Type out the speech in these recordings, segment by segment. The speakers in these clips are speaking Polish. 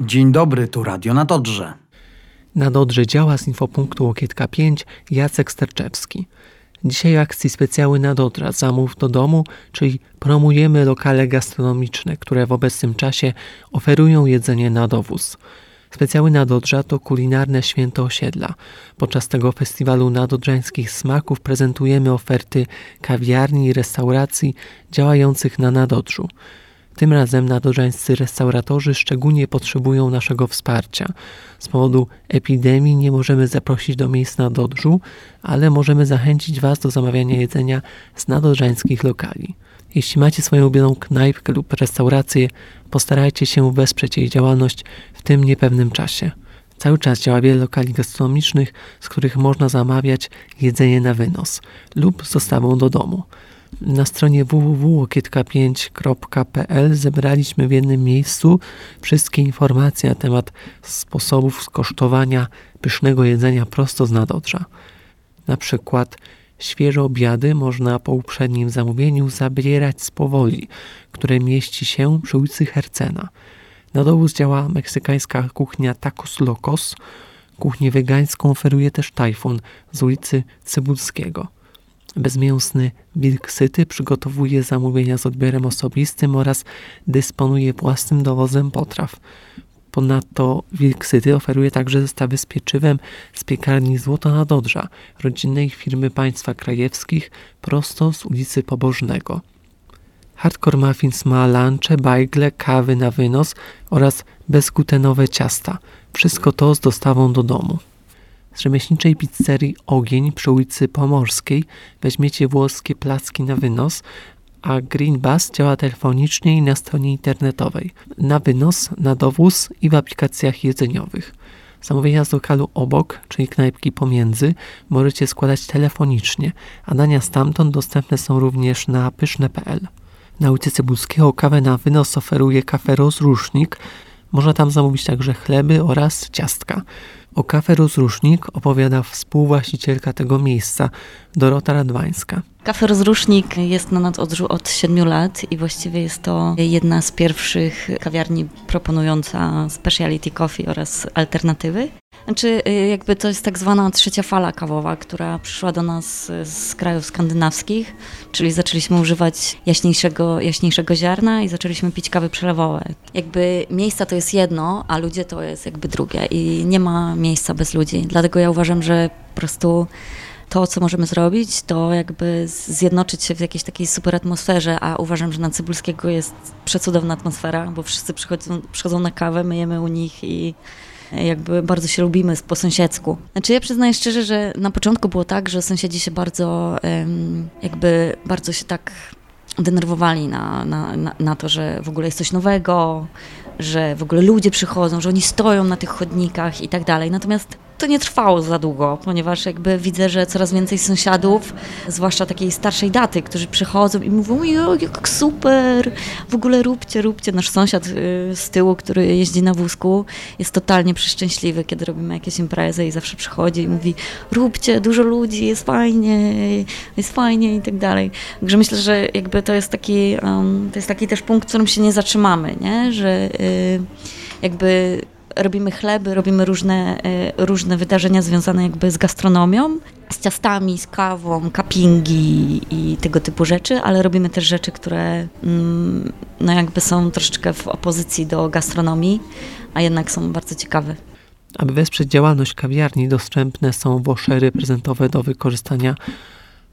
Dzień dobry, tu Radio na Dodrze. Na Dodrze działa z infopunktu Łokietka 5 Jacek Sterczewski. Dzisiaj akcji specjały na Dodra Zamów do domu, czyli promujemy lokale gastronomiczne, które w obecnym czasie oferują jedzenie na dowóz. Specjały Nadodrza to kulinarne święto osiedla. Podczas tego festiwalu nadodrzańskich smaków prezentujemy oferty kawiarni i restauracji działających na Nadodrzu. Tym razem nadodrzańscy restauratorzy szczególnie potrzebują naszego wsparcia. Z powodu epidemii nie możemy zaprosić do miejsc na Dodrzu, ale możemy zachęcić Was do zamawiania jedzenia z nadodrzańskich lokali. Jeśli macie swoją ulubioną knajpkę lub restaurację, postarajcie się wesprzeć jej działalność w tym niepewnym czasie. Cały czas działa wiele lokali gastronomicznych, z których można zamawiać jedzenie na wynos lub z dostawą do domu. Na stronie www.okietka5.pl zebraliśmy w jednym miejscu wszystkie informacje na temat sposobów skosztowania pysznego jedzenia prosto z nadodrza. Na przykład Świeże obiady można po uprzednim zamówieniu zabierać z powoli, które mieści się przy ulicy Hercena. Na dowóz działa meksykańska kuchnia Tacos Locos. Kuchnię wegańską oferuje też Tajfun z ulicy Cybulskiego. Bezmięsny Wilk Syty przygotowuje zamówienia z odbiorem osobistym oraz dysponuje własnym dowozem potraw. Ponadto Wilk City oferuje także zestawy z pieczywem z piekarni Złota na Dodrza, rodzinnej firmy państwa krajewskich, prosto z ulicy Pobożnego. Hardcore Muffins ma lunche, bajgle, kawy na wynos oraz bezglutenowe ciasta. Wszystko to z dostawą do domu. Z rzemieślniczej pizzerii Ogień przy ulicy Pomorskiej weźmiecie włoskie placki na wynos, a Green Bus działa telefonicznie i na stronie internetowej, na wynos, na dowóz i w aplikacjach jedzeniowych. Zamówienia z lokalu obok, czyli knajpki pomiędzy, możecie składać telefonicznie, a dania stamtąd dostępne są również na pyszne.pl. Na ulicy Cybulskiego kawę na wynos oferuje kafe Rozrusznik. Można tam zamówić także chleby oraz ciastka. O kafe Rozrusznik opowiada współwłaścicielka tego miejsca, Dorota Radwańska. Kafe Rozrusznik jest na Nadodrzu od 7 lat i właściwie jest to jedna z pierwszych kawiarni proponująca speciality coffee oraz alternatywy. Znaczy, y, jakby to jest tak zwana trzecia fala kawowa, która przyszła do nas z krajów skandynawskich, czyli zaczęliśmy używać jaśniejszego, jaśniejszego ziarna i zaczęliśmy pić kawy przelewowe. Jakby miejsca to jest jedno, a ludzie to jest jakby drugie i nie ma miejsca bez ludzi. Dlatego ja uważam, że po prostu to, co możemy zrobić, to jakby zjednoczyć się w jakiejś takiej super atmosferze, a uważam, że na Cybulskiego jest przecudowna atmosfera, bo wszyscy przychodzą, przychodzą na kawę, my jemy u nich i jakby bardzo się lubimy po sąsiedzku. Znaczy ja przyznaję szczerze, że na początku było tak, że sąsiedzi się bardzo jakby bardzo się tak denerwowali na, na, na, na to, że w ogóle jest coś nowego, że w ogóle ludzie przychodzą, że oni stoją na tych chodnikach i tak dalej. Natomiast to nie trwało za długo, ponieważ jakby widzę, że coraz więcej sąsiadów, zwłaszcza takiej starszej daty, którzy przychodzą i mówią, jo, jak super, w ogóle róbcie, róbcie. Nasz sąsiad y, z tyłu, który jeździ na wózku, jest totalnie przeszczęśliwy, kiedy robimy jakieś imprezy i zawsze przychodzi i mówi, róbcie, dużo ludzi, jest fajnie, jest fajnie i tak dalej. Także myślę, że jakby to jest taki, um, to jest taki też punkt, w którym się nie zatrzymamy, nie? że y, jakby robimy chleby, robimy różne, e, różne wydarzenia związane jakby z gastronomią, z ciastami, z kawą, cuppingi i tego typu rzeczy, ale robimy też rzeczy, które mm, no jakby są troszeczkę w opozycji do gastronomii, a jednak są bardzo ciekawe. Aby wesprzeć działalność kawiarni, dostępne są woszery prezentowe do wykorzystania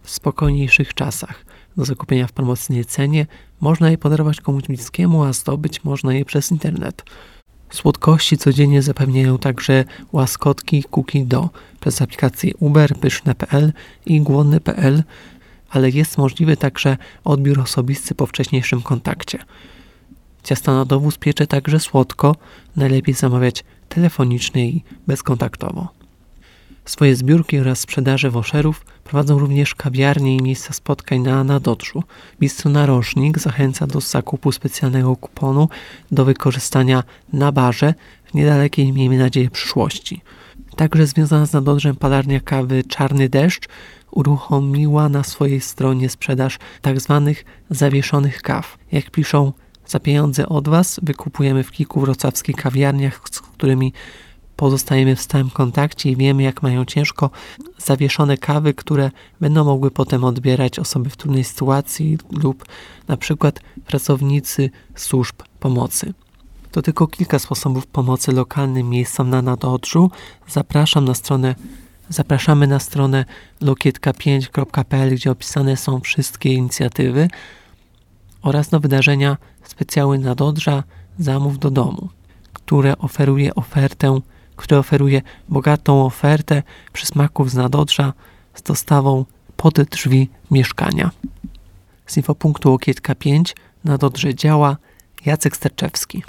w spokojniejszych czasach. Do zakupienia w promocyjnej cenie można je podarować komuś bliskiemu, a zdobyć można je przez internet. Słodkości codziennie zapewniają także łaskotki Cookie Do przez aplikacje Uber, pyszne.pl i głodny.pl, ale jest możliwy także odbiór osobisty po wcześniejszym kontakcie. Ciasta na dowóz piecze także słodko, najlepiej zamawiać telefonicznie i bezkontaktowo. Swoje zbiórki oraz sprzedaże woszerów prowadzą również kawiarnie i miejsca spotkań na Nadodrzu. Bistro Narożnik zachęca do zakupu specjalnego kuponu do wykorzystania na barze w niedalekiej, miejmy nadzieję, przyszłości. Także związana z Nadodrzem palarnia kawy Czarny Deszcz uruchomiła na swojej stronie sprzedaż tzw. Tak zawieszonych kaw. Jak piszą Za pieniądze od Was wykupujemy w kilku wrocławskich kawiarniach, z którymi pozostajemy w stałym kontakcie i wiemy, jak mają ciężko zawieszone kawy, które będą mogły potem odbierać osoby w trudnej sytuacji lub na przykład pracownicy służb pomocy. To tylko kilka sposobów pomocy lokalnym miejscom na Nadodrzu. Zapraszam na stronę Zapraszamy na stronę lokietka5.pl, gdzie opisane są wszystkie inicjatywy oraz na wydarzenia specjały Nadodrza Zamów do domu, które oferuje ofertę, które oferuje bogatą ofertę przysmaków z Nadodrza z dostawą pod drzwi mieszkania. Z infopunktu Łokietka 5 Nadodrze działa Jacek Sterczewski.